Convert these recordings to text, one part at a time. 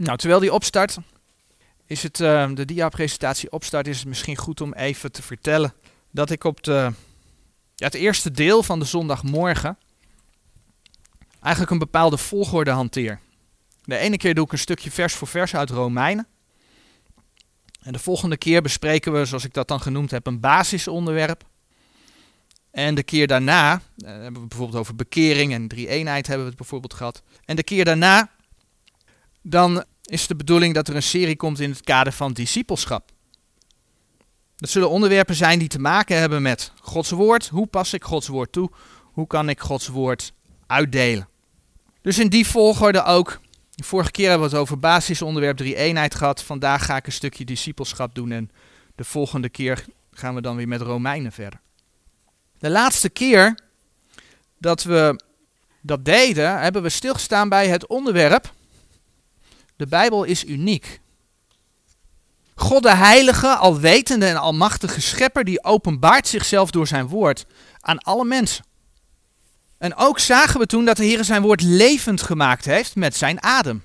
Nou, terwijl die opstart, is het, uh, de dia-presentatie opstart, is het misschien goed om even te vertellen dat ik op de, ja, het eerste deel van de zondagmorgen eigenlijk een bepaalde volgorde hanteer. De ene keer doe ik een stukje vers voor vers uit Romeinen. En de volgende keer bespreken we, zoals ik dat dan genoemd heb, een basisonderwerp. En de keer daarna, uh, hebben we bijvoorbeeld over bekering en drie-eenheid hebben we het bijvoorbeeld gehad. En de keer daarna, dan is de bedoeling dat er een serie komt in het kader van discipelschap. Dat zullen onderwerpen zijn die te maken hebben met Gods woord. Hoe pas ik Gods woord toe? Hoe kan ik Gods woord uitdelen? Dus in die volgorde ook. De vorige keer hebben we het over basisonderwerp drie eenheid gehad. Vandaag ga ik een stukje discipelschap doen en de volgende keer gaan we dan weer met Romeinen verder. De laatste keer dat we dat deden, hebben we stilgestaan bij het onderwerp. De Bijbel is uniek. God de heilige, alwetende en almachtige schepper die openbaart zichzelf door zijn woord aan alle mensen. En ook zagen we toen dat de Heer zijn woord levend gemaakt heeft met zijn adem.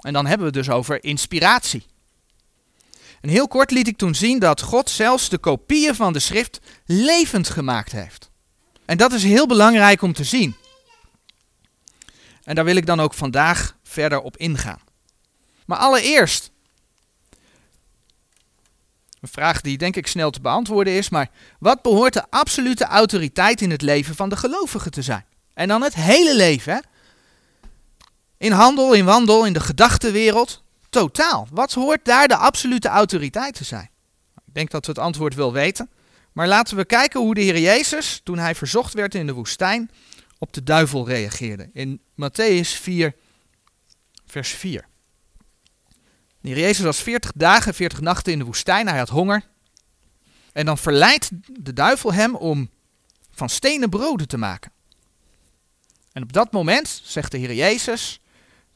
En dan hebben we het dus over inspiratie. En heel kort liet ik toen zien dat God zelfs de kopieën van de schrift levend gemaakt heeft. En dat is heel belangrijk om te zien. En daar wil ik dan ook vandaag verder op ingaan. Maar allereerst, een vraag die denk ik snel te beantwoorden is, maar wat behoort de absolute autoriteit in het leven van de gelovige te zijn? En dan het hele leven, hè? In handel, in wandel, in de gedachtenwereld, totaal. Wat hoort daar de absolute autoriteit te zijn? Ik denk dat we het antwoord wel weten. Maar laten we kijken hoe de Heer Jezus, toen hij verzocht werd in de woestijn, op de duivel reageerde. In Matthäus 4, vers 4. De Heer Jezus was 40 dagen, 40 nachten in de woestijn. Hij had honger. En dan verleidt de duivel hem om van stenen broden te maken. En op dat moment zegt de Heer Jezus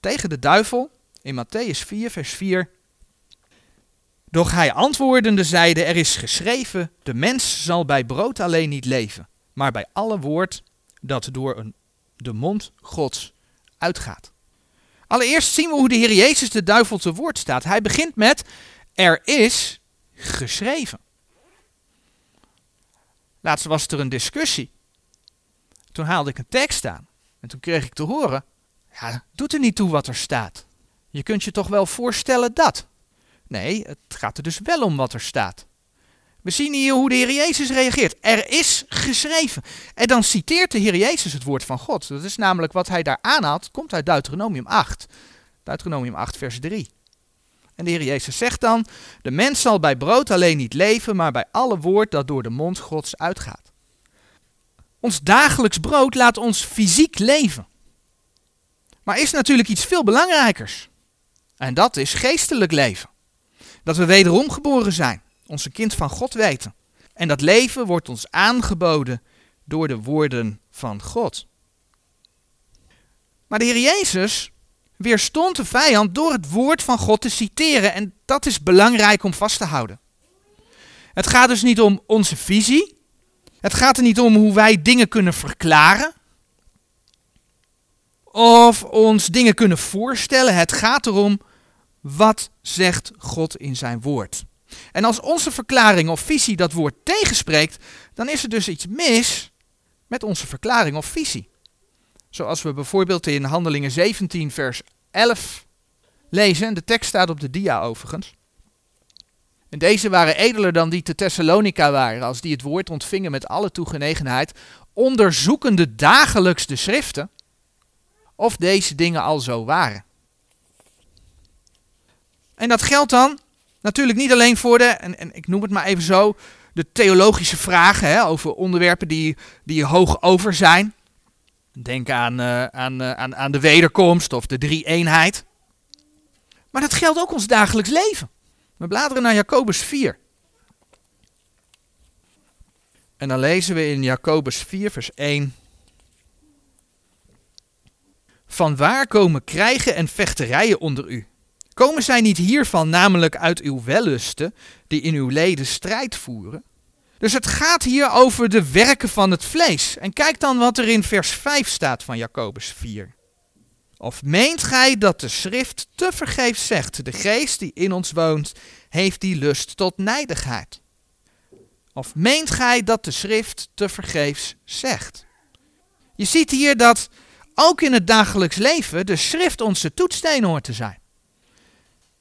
tegen de duivel in Matthäus 4, vers 4. Doch hij antwoordende zeide, er is geschreven, de mens zal bij brood alleen niet leven, maar bij alle woord dat door een, de mond Gods uitgaat. Allereerst zien we hoe de Heer Jezus de duivel te woord staat. Hij begint met, er is geschreven. Laatst was er een discussie. Toen haalde ik een tekst aan. En toen kreeg ik te horen, ja, doet er niet toe wat er staat. Je kunt je toch wel voorstellen dat. Nee, het gaat er dus wel om wat er staat. We zien hier hoe de Heer Jezus reageert. Er is geschreven. En dan citeert de Heer Jezus het woord van God. Dat is namelijk wat hij daar aanhaalt, komt uit Deuteronomium 8. Deuteronomium 8, vers 3. En de Heer Jezus zegt dan: De mens zal bij brood alleen niet leven, maar bij alle woord dat door de mond Gods uitgaat. Ons dagelijks brood laat ons fysiek leven. Maar is natuurlijk iets veel belangrijkers. En dat is geestelijk leven. Dat we wederom geboren zijn onze kind van God weten. En dat leven wordt ons aangeboden door de woorden van God. Maar de Heer Jezus weerstond de vijand door het woord van God te citeren. En dat is belangrijk om vast te houden. Het gaat dus niet om onze visie. Het gaat er niet om hoe wij dingen kunnen verklaren. Of ons dingen kunnen voorstellen. Het gaat erom wat zegt God in zijn woord. En als onze verklaring of visie dat woord tegenspreekt, dan is er dus iets mis met onze verklaring of visie. Zoals we bijvoorbeeld in Handelingen 17, vers 11 lezen. En de tekst staat op de dia overigens. En deze waren edeler dan die te Thessalonica waren, als die het woord ontvingen met alle toegenegenheid, onderzoekende dagelijks de schriften, of deze dingen al zo waren. En dat geldt dan Natuurlijk niet alleen voor de, en, en ik noem het maar even zo, de theologische vragen hè, over onderwerpen die, die hoog over zijn. Denk aan, uh, aan, uh, aan, aan de wederkomst of de drie-eenheid. Maar dat geldt ook ons dagelijks leven. We bladeren naar Jacobus 4. En dan lezen we in Jacobus 4, vers 1. Van waar komen krijgen en vechterijen onder u? Komen zij niet hiervan, namelijk uit uw wellusten, die in uw leden strijd voeren? Dus het gaat hier over de werken van het vlees. En kijk dan wat er in vers 5 staat van Jacobus 4. Of meent gij dat de schrift te vergeefs zegt, de geest die in ons woont, heeft die lust tot nijdigheid? Of meent gij dat de schrift te vergeefs zegt? Je ziet hier dat ook in het dagelijks leven de schrift onze toetssteen hoort te zijn.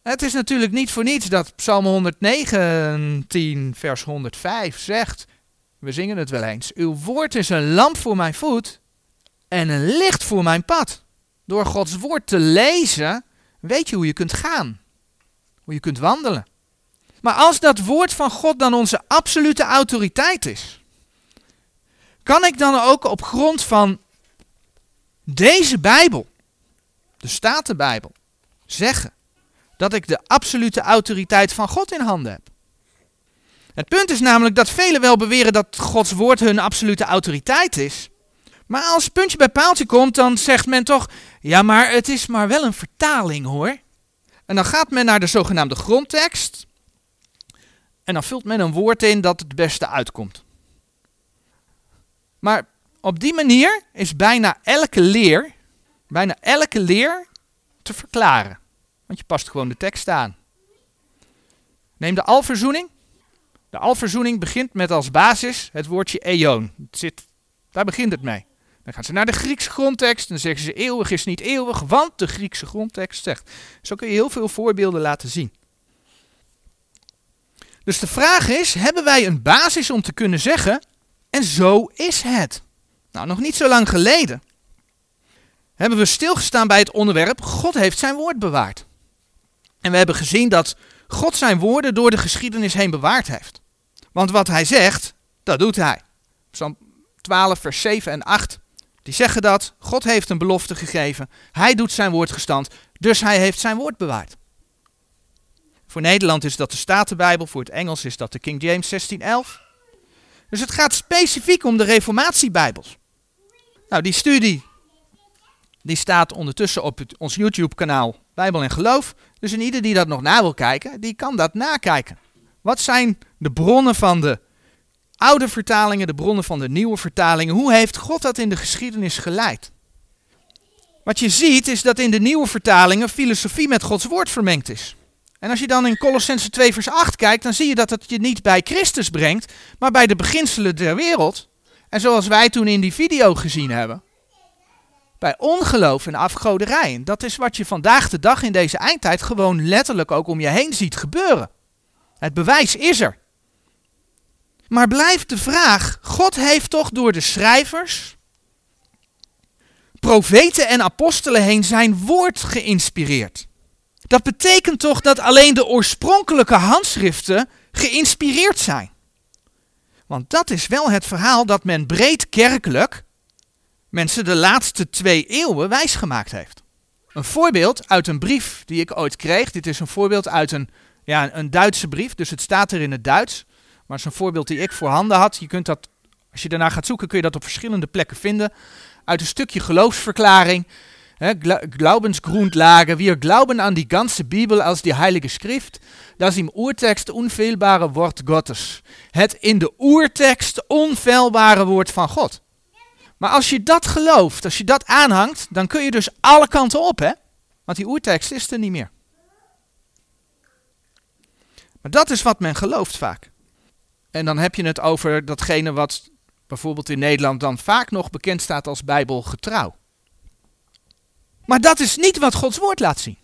Het is natuurlijk niet voor niets dat Psalm 119, vers 105 zegt, we zingen het wel eens, uw woord is een lamp voor mijn voet en een licht voor mijn pad. Door Gods woord te lezen, weet je hoe je kunt gaan, hoe je kunt wandelen. Maar als dat woord van God dan onze absolute autoriteit is, kan ik dan ook op grond van deze Bijbel, de Statenbijbel, zeggen dat ik de absolute autoriteit van God in handen heb. Het punt is namelijk dat velen wel beweren dat Gods woord hun absolute autoriteit is. Maar als puntje bij paaltje komt, dan zegt men toch, ja maar het is maar wel een vertaling hoor. En dan gaat men naar de zogenaamde grondtekst. En dan vult men een woord in dat het beste uitkomt. Maar op die manier is bijna elke leer, bijna elke leer te verklaren. Want je past gewoon de tekst aan. Neem de alverzoening. De alverzoening begint met als basis het woordje eon. Het zit, daar begint het mee. Dan gaan ze naar de Griekse grondtekst en dan zeggen ze eeuwig is niet eeuwig, want de Griekse grondtekst zegt. Zo kun je heel veel voorbeelden laten zien. Dus de vraag is, hebben wij een basis om te kunnen zeggen, en zo is het. Nou, nog niet zo lang geleden hebben we stilgestaan bij het onderwerp, God heeft zijn woord bewaard. En we hebben gezien dat God zijn woorden door de geschiedenis heen bewaard heeft. Want wat hij zegt, dat doet hij. Psalm 12, vers 7 en 8, die zeggen dat. God heeft een belofte gegeven. Hij doet zijn woord gestand, dus hij heeft zijn woord bewaard. Voor Nederland is dat de Statenbijbel, voor het Engels is dat de King James 1611. Dus het gaat specifiek om de Reformatiebijbels. Nou, die studie die staat ondertussen op ons YouTube-kanaal Bijbel en Geloof. Dus en ieder die dat nog na wil kijken, die kan dat nakijken. Wat zijn de bronnen van de oude vertalingen, de bronnen van de nieuwe vertalingen? Hoe heeft God dat in de geschiedenis geleid? Wat je ziet is dat in de nieuwe vertalingen filosofie met Gods woord vermengd is. En als je dan in Colossense 2 vers 8 kijkt, dan zie je dat het je niet bij Christus brengt, maar bij de beginselen der wereld. En zoals wij toen in die video gezien hebben, bij ongeloof en afgoderij. En dat is wat je vandaag de dag in deze eindtijd gewoon letterlijk ook om je heen ziet gebeuren. Het bewijs is er. Maar blijft de vraag, God heeft toch door de schrijvers, profeten en apostelen heen zijn woord geïnspireerd. Dat betekent toch dat alleen de oorspronkelijke handschriften geïnspireerd zijn. Want dat is wel het verhaal dat men breed kerkelijk mensen de laatste twee eeuwen wijsgemaakt heeft. Een voorbeeld uit een brief die ik ooit kreeg. Dit is een voorbeeld uit een, ja, een Duitse brief, dus het staat er in het Duits. Maar het is een voorbeeld die ik voorhanden had. Je kunt dat, als je daarna gaat zoeken, kun je dat op verschillende plekken vinden. Uit een stukje geloofsverklaring Glaubensgrundlage. Wir glauben an die ganze Bibel als die Heilige Schrift, das im Urtext unfehlbare Wort Gottes. Het in de oertekst onfeilbare woord van God. Maar als je dat gelooft, als je dat aanhangt, dan kun je dus alle kanten op, hè? Want die oertekst is er niet meer. Maar dat is wat men gelooft vaak. En dan heb je het over datgene wat bijvoorbeeld in Nederland dan vaak nog bekend staat als bijbelgetrouw. Maar dat is niet wat Gods woord laat zien.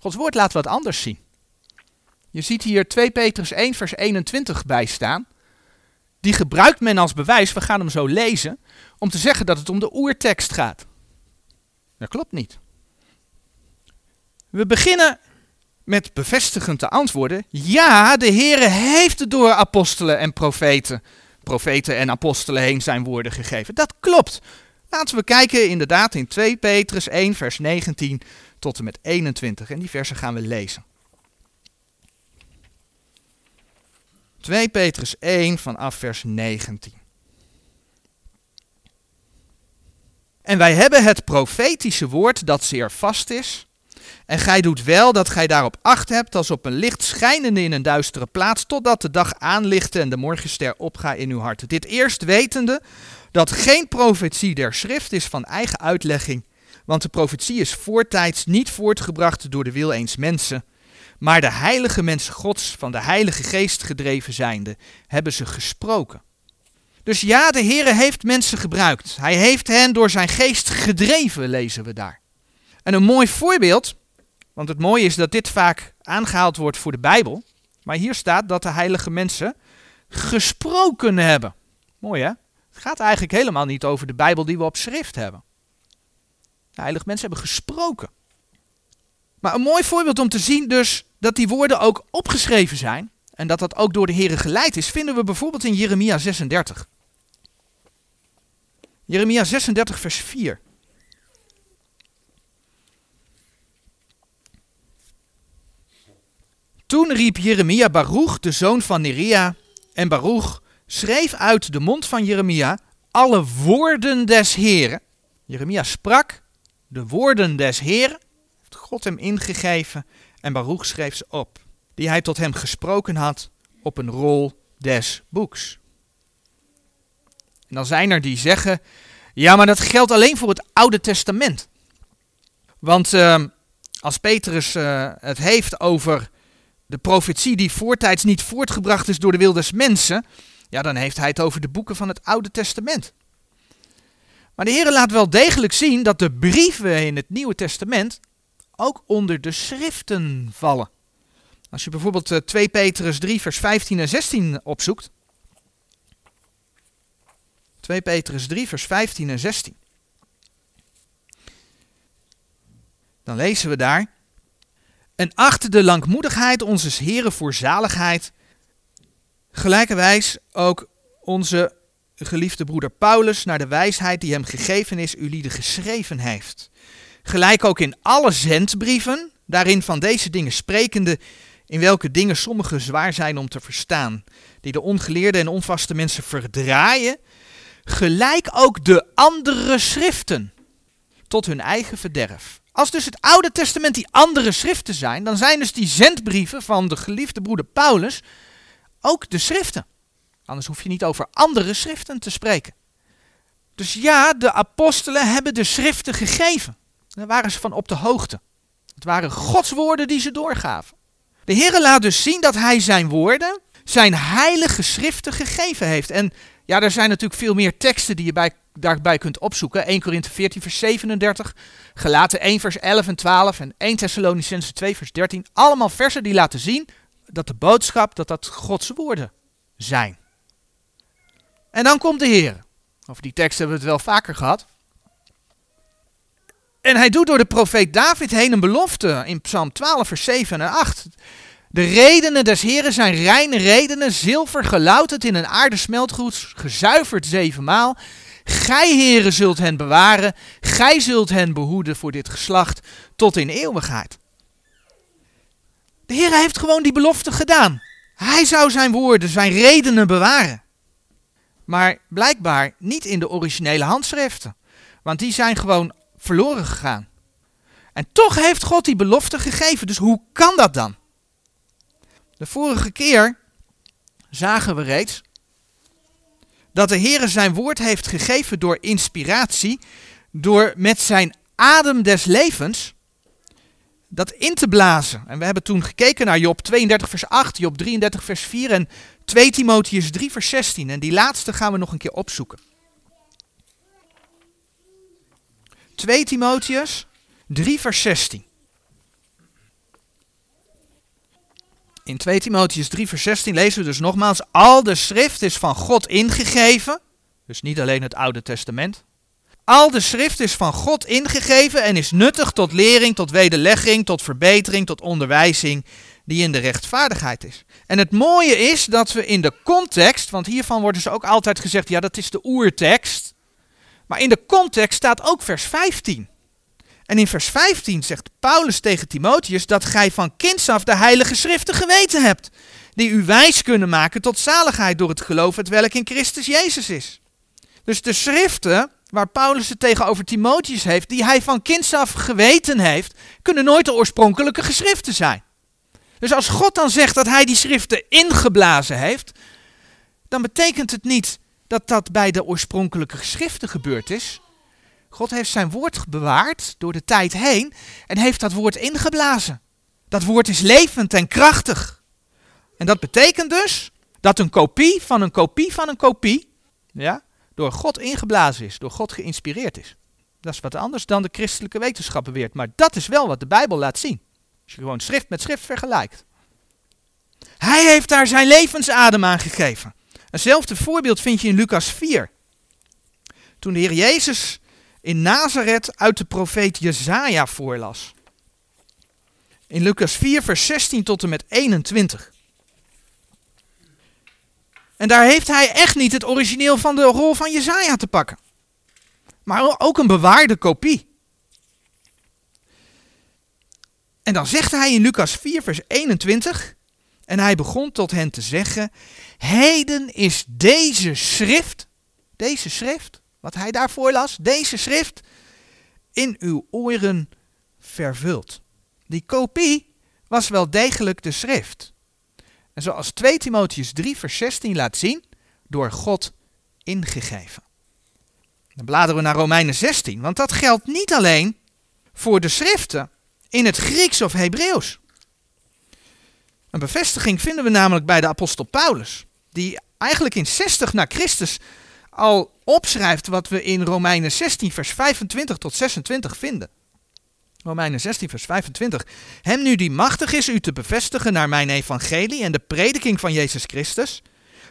Gods woord laat wat anders zien. Je ziet hier 2 Petrus 1 vers 21 bij staan. Die gebruikt men als bewijs, we gaan hem zo lezen, om te zeggen dat het om de oertekst gaat. Dat klopt niet. We beginnen met bevestigend te antwoorden. Ja, de Heere heeft door apostelen en profeten, profeten en apostelen heen zijn woorden gegeven. Dat klopt. Laten we kijken inderdaad in 2 Petrus 1 vers 19 tot en met 21. En die versen gaan we lezen. 2 Petrus 1 vanaf vers 19. En wij hebben het profetische woord dat zeer vast is. En gij doet wel dat gij daarop acht hebt als op een licht schijnende in een duistere plaats, totdat de dag aanlichte en de morgenster opga in uw hart. Dit eerst wetende dat geen profetie der schrift is van eigen uitlegging, Want de profetie is voortijds niet voortgebracht door de wil eens mensen, maar de heilige mensen Gods, van de Heilige Geest gedreven zijnde, hebben ze gesproken. Dus ja, de Heere heeft mensen gebruikt. Hij heeft hen door zijn geest gedreven, lezen we daar. En een mooi voorbeeld, want het mooie is dat dit vaak aangehaald wordt voor de Bijbel. Maar hier staat dat de heilige mensen gesproken hebben. Mooi hè? Het gaat eigenlijk helemaal niet over de Bijbel die we op schrift hebben. De heilige mensen hebben gesproken. Maar een mooi voorbeeld om te zien dus dat die woorden ook opgeschreven zijn en dat dat ook door de Heer geleid is, vinden we bijvoorbeeld in Jeremia 36. Jeremia 36 vers 4. Toen riep Jeremia Baruch, de zoon van Neria, en Baruch schreef uit de mond van Jeremia alle woorden des Heren. Jeremia sprak de woorden des Heren, God hem ingegeven en Baruch schreef ze op, die hij tot hem gesproken had op een rol des boeks. En dan zijn er die zeggen, ja maar dat geldt alleen voor het Oude Testament. Want uh, als Petrus uh, het heeft over de profetie die voortijds niet voortgebracht is door de wil des mensen, ja, dan heeft hij het over de boeken van het Oude Testament. Maar de Heer laat wel degelijk zien dat de brieven in het Nieuwe Testament ook onder de schriften vallen. Als je bijvoorbeeld 2 eh, Petrus 3, vers 15 en 16 opzoekt. 2 Petrus 3, vers 15 en 16. Dan lezen we daar. En achter de langmoedigheid onze Heren voor zaligheid, gelijkerwijs ook onze geliefde broeder Paulus naar de wijsheid die hem gegeven is, u lieden geschreven heeft. Gelijk ook in alle zendbrieven, daarin van deze dingen sprekende, in welke dingen sommige zwaar zijn om te verstaan, die de ongeleerde en onvaste mensen verdraaien, gelijk ook de andere schriften, tot hun eigen verderf. Als dus het Oude Testament die andere schriften zijn, dan zijn dus die zendbrieven van de geliefde broeder Paulus ook de schriften. Anders hoef je niet over andere schriften te spreken. Dus ja, de apostelen hebben de schriften gegeven. Daar waren ze van op de hoogte. Het waren Gods woorden die ze doorgaven. De Heer laat dus zien dat hij zijn woorden, zijn heilige schriften gegeven heeft. En ja, er zijn natuurlijk veel meer teksten die je bij, daarbij kunt opzoeken. 1 Korinthe 14 vers 37, Gelaten 1 vers 11 en 12 en 1 Thessalonicense 2 vers 13. Allemaal versen die laten zien dat de boodschap, dat dat Gods woorden zijn. En dan komt de Heer. Over die tekst hebben we het wel vaker gehad. En hij doet door de profeet David heen een belofte in Psalm 12, vers 7 en 8. De redenen des Heren zijn reine redenen, zilver gelouterd in een aardesmeltgoed, gezuiverd zevenmaal. Gij, Heren, zult hen bewaren, gij zult hen behoeden voor dit geslacht tot in eeuwigheid. De Heer heeft gewoon die belofte gedaan. Hij zou zijn woorden, zijn redenen bewaren. Maar blijkbaar niet in de originele handschriften, want die zijn gewoon verloren gegaan. En toch heeft God die belofte gegeven, dus hoe kan dat dan? De vorige keer zagen we reeds dat de Heer zijn woord heeft gegeven door inspiratie, door met zijn adem des levens dat in te blazen. En we hebben toen gekeken naar Job 32 vers 8, Job 33 vers 4 en 2 Timotheus 3 vers 16. En die laatste gaan we nog een keer opzoeken. 2 Timotheus 3 vers 16. In 2 Timotheus 3 vers 16 lezen we dus nogmaals, al de schrift is van God ingegeven, dus niet alleen het Oude Testament. Al de schrift is van God ingegeven en is nuttig tot lering, tot wederlegging, tot verbetering, tot onderwijzing, die in de rechtvaardigheid is. En het mooie is dat we in de context, want hiervan worden ze ook altijd gezegd, ja dat is de oertekst, maar in de context staat ook vers 15. En in vers 15 zegt Paulus tegen Timotheus dat gij van kinds af de heilige schriften geweten hebt, die u wijs kunnen maken tot zaligheid door het geloof het welk in Christus Jezus is. Dus de schriften waar Paulus het tegenover Timotheus heeft, die hij van kinds af geweten heeft, kunnen nooit de oorspronkelijke geschriften zijn. Dus als God dan zegt dat hij die schriften ingeblazen heeft, dan betekent het niet dat dat bij de oorspronkelijke geschriften gebeurd is. God heeft zijn woord bewaard door de tijd heen en heeft dat woord ingeblazen. Dat woord is levend en krachtig. En dat betekent dus dat een kopie van een kopie van een kopie ja, door God ingeblazen is, door God geïnspireerd is. Dat is wat anders dan de christelijke wetenschap beweert. Maar dat is wel wat de Bijbel laat zien. Als je gewoon schrift met schrift vergelijkt. Hij heeft daar zijn levensadem aan gegeven. Eenzelfde voorbeeld vind je in Lucas 4. Toen de Heer Jezus in Nazareth uit de profeet Jezaja voorlas. In Lucas 4, vers 16 tot en met 21. En daar heeft hij echt niet het origineel van de rol van Jezaja te pakken. Maar ook een bewaarde kopie. En dan zegt hij in Lucas 4, vers 21. En hij begon tot hen te zeggen: Heden is deze schrift, deze schrift, wat hij daarvoor las, deze schrift, in uw oren vervuld. Die kopie was wel degelijk de schrift. En zoals 2 Timotheus 3, vers 16 laat zien, door God ingegeven. Dan bladeren we naar Romeinen 16, want dat geldt niet alleen voor de schriften in het Grieks of Hebreeuws. Een bevestiging vinden we namelijk bij de apostel Paulus, die eigenlijk in 60 na Christus al opschrijft wat we in Romeinen 16, vers 25 tot 26 vinden. Romeinen 16, vers 25. Hem nu die machtig is u te bevestigen naar mijn evangelie en de prediking van Jezus Christus,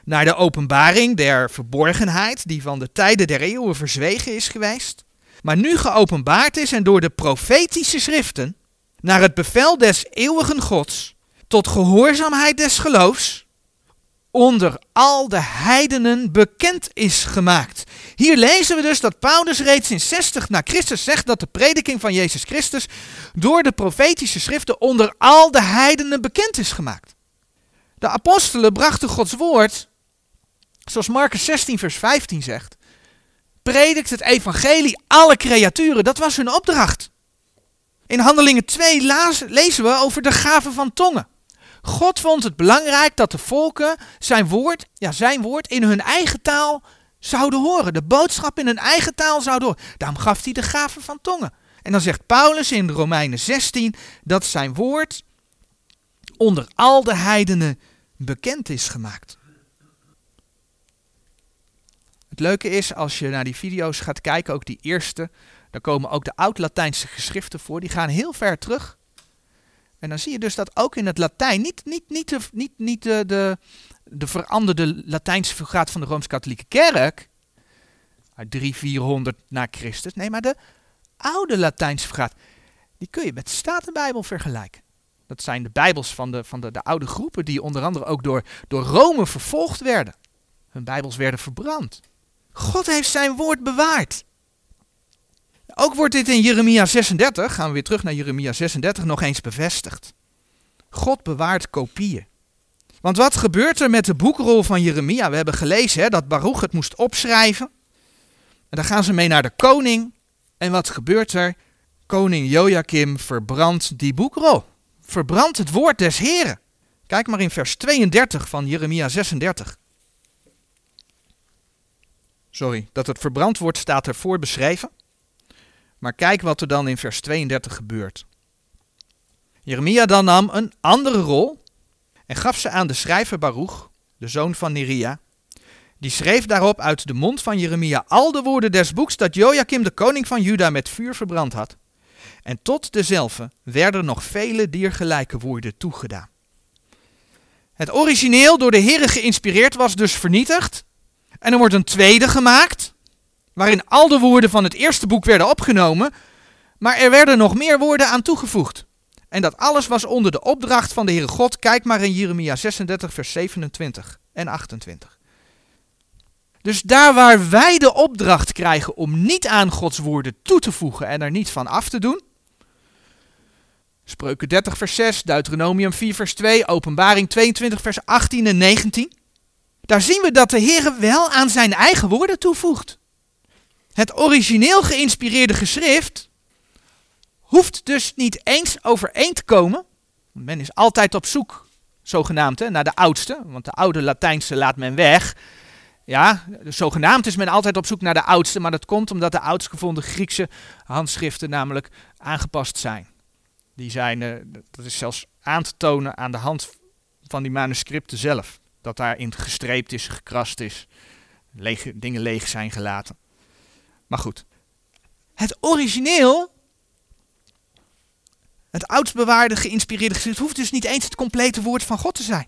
naar de openbaring der verborgenheid die van de tijden der eeuwen verzwegen is geweest, maar nu geopenbaard is en door de profetische schriften, naar het bevel des eeuwigen Gods, tot gehoorzaamheid des geloofs, onder al de heidenen bekend is gemaakt. Hier lezen we dus dat Paulus reeds in 60 na Christus zegt dat de prediking van Jezus Christus door de profetische schriften onder al de heidenen bekend is gemaakt. De apostelen brachten Gods woord, zoals Marcus 16 vers 15 zegt, predikt het evangelie alle creaturen. Dat was hun opdracht. In Handelingen 2 lezen we over de gave van tongen. God vond het belangrijk dat de volken zijn woord, ja, zijn woord in hun eigen taal zouden horen. De boodschap in hun eigen taal zouden horen. Daarom gaf hij de gave van tongen. En dan zegt Paulus in Romeinen 16 dat zijn woord onder al de heidenen bekend is gemaakt. Het leuke is, als je naar die video's gaat kijken, ook die eerste, dan komen ook de oud-Latijnse geschriften voor. Die gaan heel ver terug. En dan zie je dus dat ook in het Latijn, niet, niet, niet, de, niet, niet de, de, de veranderde Latijnse vulgaat van de Rooms-Katholieke Kerk, uit 300, 400 na Christus, nee, maar de oude Latijnse vulgaat, die kun je met de Statenbijbel vergelijken. Dat zijn de Bijbels van, de, van de, de oude groepen die onder andere ook door, door Rome vervolgd werden. Hun Bijbels werden verbrand. God heeft zijn woord bewaard. Ook wordt dit in Jeremia 36, gaan we weer terug naar Jeremia 36, nog eens bevestigd. God bewaart kopieën. Want wat gebeurt er met de boekrol van Jeremia? We hebben gelezen hè, dat Baruch het moest opschrijven. En dan gaan ze mee naar de koning. En wat gebeurt er? Koning Joachim verbrandt die boekrol. Verbrandt het woord des Heren. Kijk maar in vers 32 van Jeremia 36. Sorry, dat het verbrand wordt staat ervoor beschreven. Maar kijk wat er dan in vers 32 gebeurt. Jeremia dan nam een andere rol en gaf ze aan de schrijver Baruch, de zoon van Neria. Die schreef daarop uit de mond van Jeremia al de woorden des boeks dat Joachim de koning van Juda met vuur verbrand had. En tot dezelfde werden nog vele diergelijke woorden toegedaan. Het origineel door de Heere geïnspireerd was dus vernietigd. En er wordt een tweede gemaakt, waarin al de woorden van het eerste boek werden opgenomen, maar er werden nog meer woorden aan toegevoegd. En dat alles was onder de opdracht van de Heere God. Kijk maar in Jeremia 36, vers 27 en 28. Dus daar waar wij de opdracht krijgen om niet aan Gods woorden toe te voegen en er niet van af te doen. Spreuken 30, vers 6, Deuteronomium 4, vers 2, Openbaring 22, vers 18 en 19. Daar zien we dat de Heer wel aan zijn eigen woorden toevoegt. Het origineel geïnspireerde geschrift hoeft dus niet eens overeen te komen. Men is altijd op zoek, zogenaamd, hè, naar de oudste, want de oude Latijnse laat men weg. Ja, zogenaamd is men altijd op zoek naar de oudste, maar dat komt omdat de oudst gevonden Griekse handschriften namelijk aangepast zijn. Die zijn, uh, dat is zelfs aan te tonen aan de hand van die manuscripten zelf. Dat daarin gestreept is, gekrast is, dingen leeg zijn gelaten. Maar goed, het origineel, het oudst bewaarde geïnspireerde geschrift, hoeft dus niet eens het complete woord van God te zijn.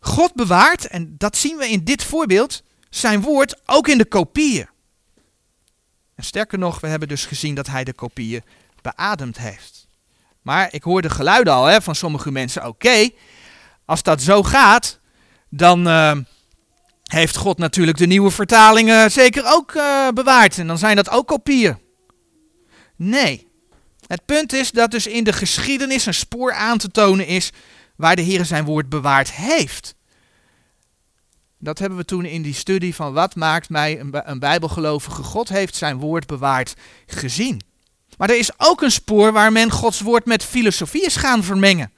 God bewaart, en dat zien we in dit voorbeeld, zijn woord ook in de kopieën. En sterker nog, we hebben dus gezien dat hij de kopieën beademd heeft. Maar ik hoorde geluiden al hè, van sommige mensen, oké, als dat zo gaat, dan uh, heeft God natuurlijk de nieuwe vertalingen zeker ook uh, bewaard. En dan zijn dat ook kopieën. Nee. Het punt is dat dus in de geschiedenis een spoor aan te tonen is waar de Heer zijn woord bewaard heeft. Dat hebben we toen in die studie van wat maakt mij een, een bijbelgelovige. God heeft zijn woord bewaard gezien. Maar er is ook een spoor waar men Gods woord met filosofie is gaan vermengen.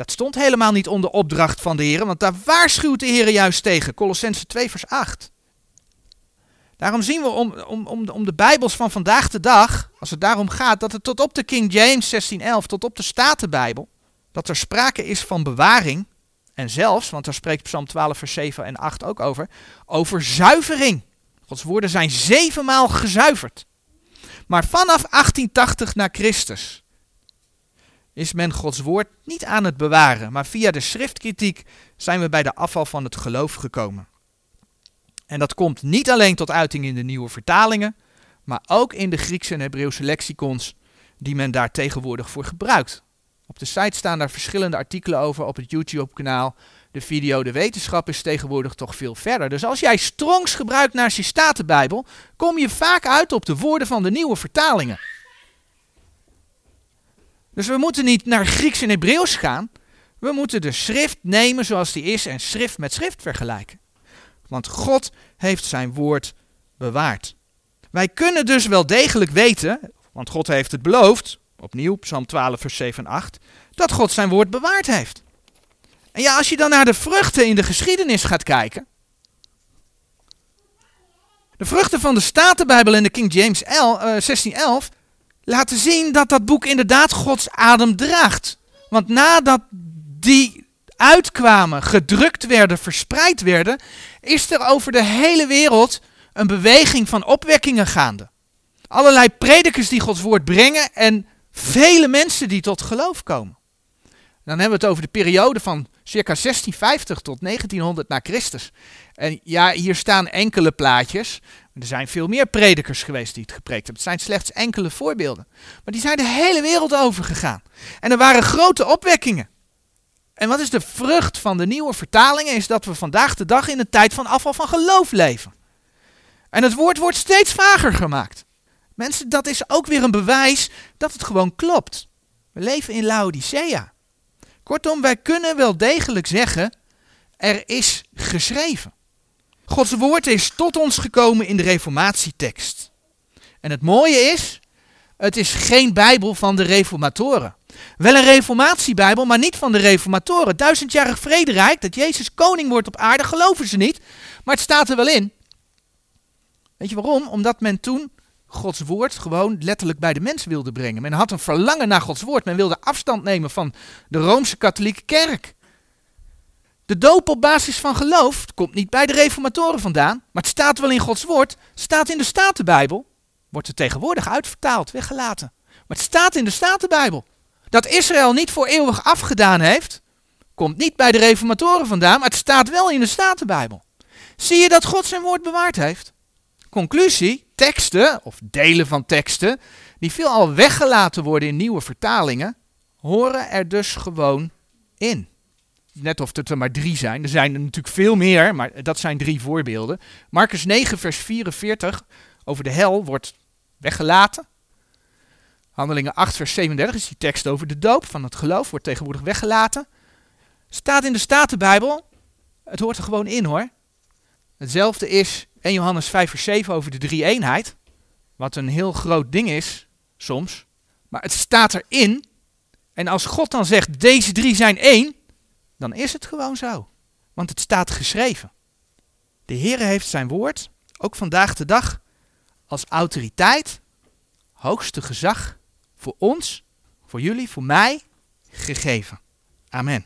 Dat stond helemaal niet onder opdracht van de Heer, want daar waarschuwt de Heer juist tegen. Colossense 2 vers 8. Daarom zien we om, om, om, om de Bijbels van vandaag de dag, als het daarom gaat, dat het tot op de King James 1611, tot op de Statenbijbel, dat er sprake is van bewaring. En zelfs, want daar spreekt Psalm 12 vers 7 en 8 ook over, over zuivering. Gods woorden zijn zevenmaal gezuiverd. Maar vanaf 1880 na Christus is men Gods woord niet aan het bewaren, maar via de schriftkritiek zijn we bij de afval van het geloof gekomen. En dat komt niet alleen tot uiting in de nieuwe vertalingen, maar ook in de Griekse en Hebreeuwse lexicons die men daar tegenwoordig voor gebruikt. Op de site staan daar verschillende artikelen over op het YouTube-kanaal. De video De Wetenschap is tegenwoordig toch veel verder. Dus als jij Strongs gebruikt naar je Statenbijbel, kom je vaak uit op de woorden van de nieuwe vertalingen. Dus we moeten niet naar Grieks en Hebreeuws gaan. We moeten de schrift nemen zoals die is en schrift met schrift vergelijken. Want God heeft zijn woord bewaard. Wij kunnen dus wel degelijk weten, want God heeft het beloofd, opnieuw Psalm 12 vers 7 en 8, dat God zijn woord bewaard heeft. En ja, als je dan naar de vruchten in de geschiedenis gaat kijken. De vruchten van de Statenbijbel en de King James 1611 laten zien dat dat boek inderdaad Gods adem draagt. Want nadat die uitkwamen, gedrukt werden, verspreid werden, is er over de hele wereld een beweging van opwekkingen gaande. Allerlei predikers die Gods woord brengen en vele mensen die tot geloof komen. Dan hebben we het over de periode van circa 1650 tot 1900 na Christus. En ja, hier staan enkele plaatjes. Er zijn veel meer predikers geweest die het gepreekt hebben. Het zijn slechts enkele voorbeelden. Maar die zijn de hele wereld over gegaan. En er waren grote opwekkingen. En wat is de vrucht van de nieuwe vertalingen? Is dat we vandaag de dag in een tijd van afval van geloof leven. En het woord wordt steeds vager gemaakt. Mensen, dat is ook weer een bewijs dat het gewoon klopt. We leven in Laodicea. Kortom, wij kunnen wel degelijk zeggen, er is geschreven. Gods woord is tot ons gekomen in de reformatietekst. En het mooie is, het is geen Bijbel van de reformatoren. Wel een reformatiebijbel, maar niet van de reformatoren. Duizendjarig vrederijk, dat Jezus koning wordt op aarde, geloven ze niet. Maar het staat er wel in. Weet je waarom? Omdat men toen Gods woord gewoon letterlijk bij de mens wilde brengen. Men had een verlangen naar Gods woord. Men wilde afstand nemen van de Roomse katholieke kerk. De doop op basis van geloof komt niet bij de reformatoren vandaan, maar het staat wel in Gods woord, staat in de Statenbijbel, wordt er tegenwoordig uitvertaald, weggelaten. Maar het staat in de Statenbijbel. Dat Israël niet voor eeuwig afgedaan heeft, komt niet bij de reformatoren vandaan, maar het staat wel in de Statenbijbel. Zie je dat God zijn woord bewaard heeft? Conclusie, teksten of delen van teksten die veelal weggelaten worden in nieuwe vertalingen, horen er dus gewoon in. Net of het er maar drie zijn. Er zijn er natuurlijk veel meer, maar dat zijn drie voorbeelden. Marcus 9, vers 44 over de hel wordt weggelaten. Handelingen 8, vers 37 is die tekst over de doop van het geloof, wordt tegenwoordig weggelaten. Staat in de Statenbijbel, het hoort er gewoon in hoor. Hetzelfde is 1 Johannes 5 vers 7 over de drie eenheid. Wat een heel groot ding is, soms. Maar het staat erin. En als God dan zegt, deze drie zijn één, dan is het gewoon zo. Want het staat geschreven. De Heer heeft zijn woord, ook vandaag de dag, als autoriteit, hoogste gezag voor ons, voor jullie, voor mij, gegeven. Amen.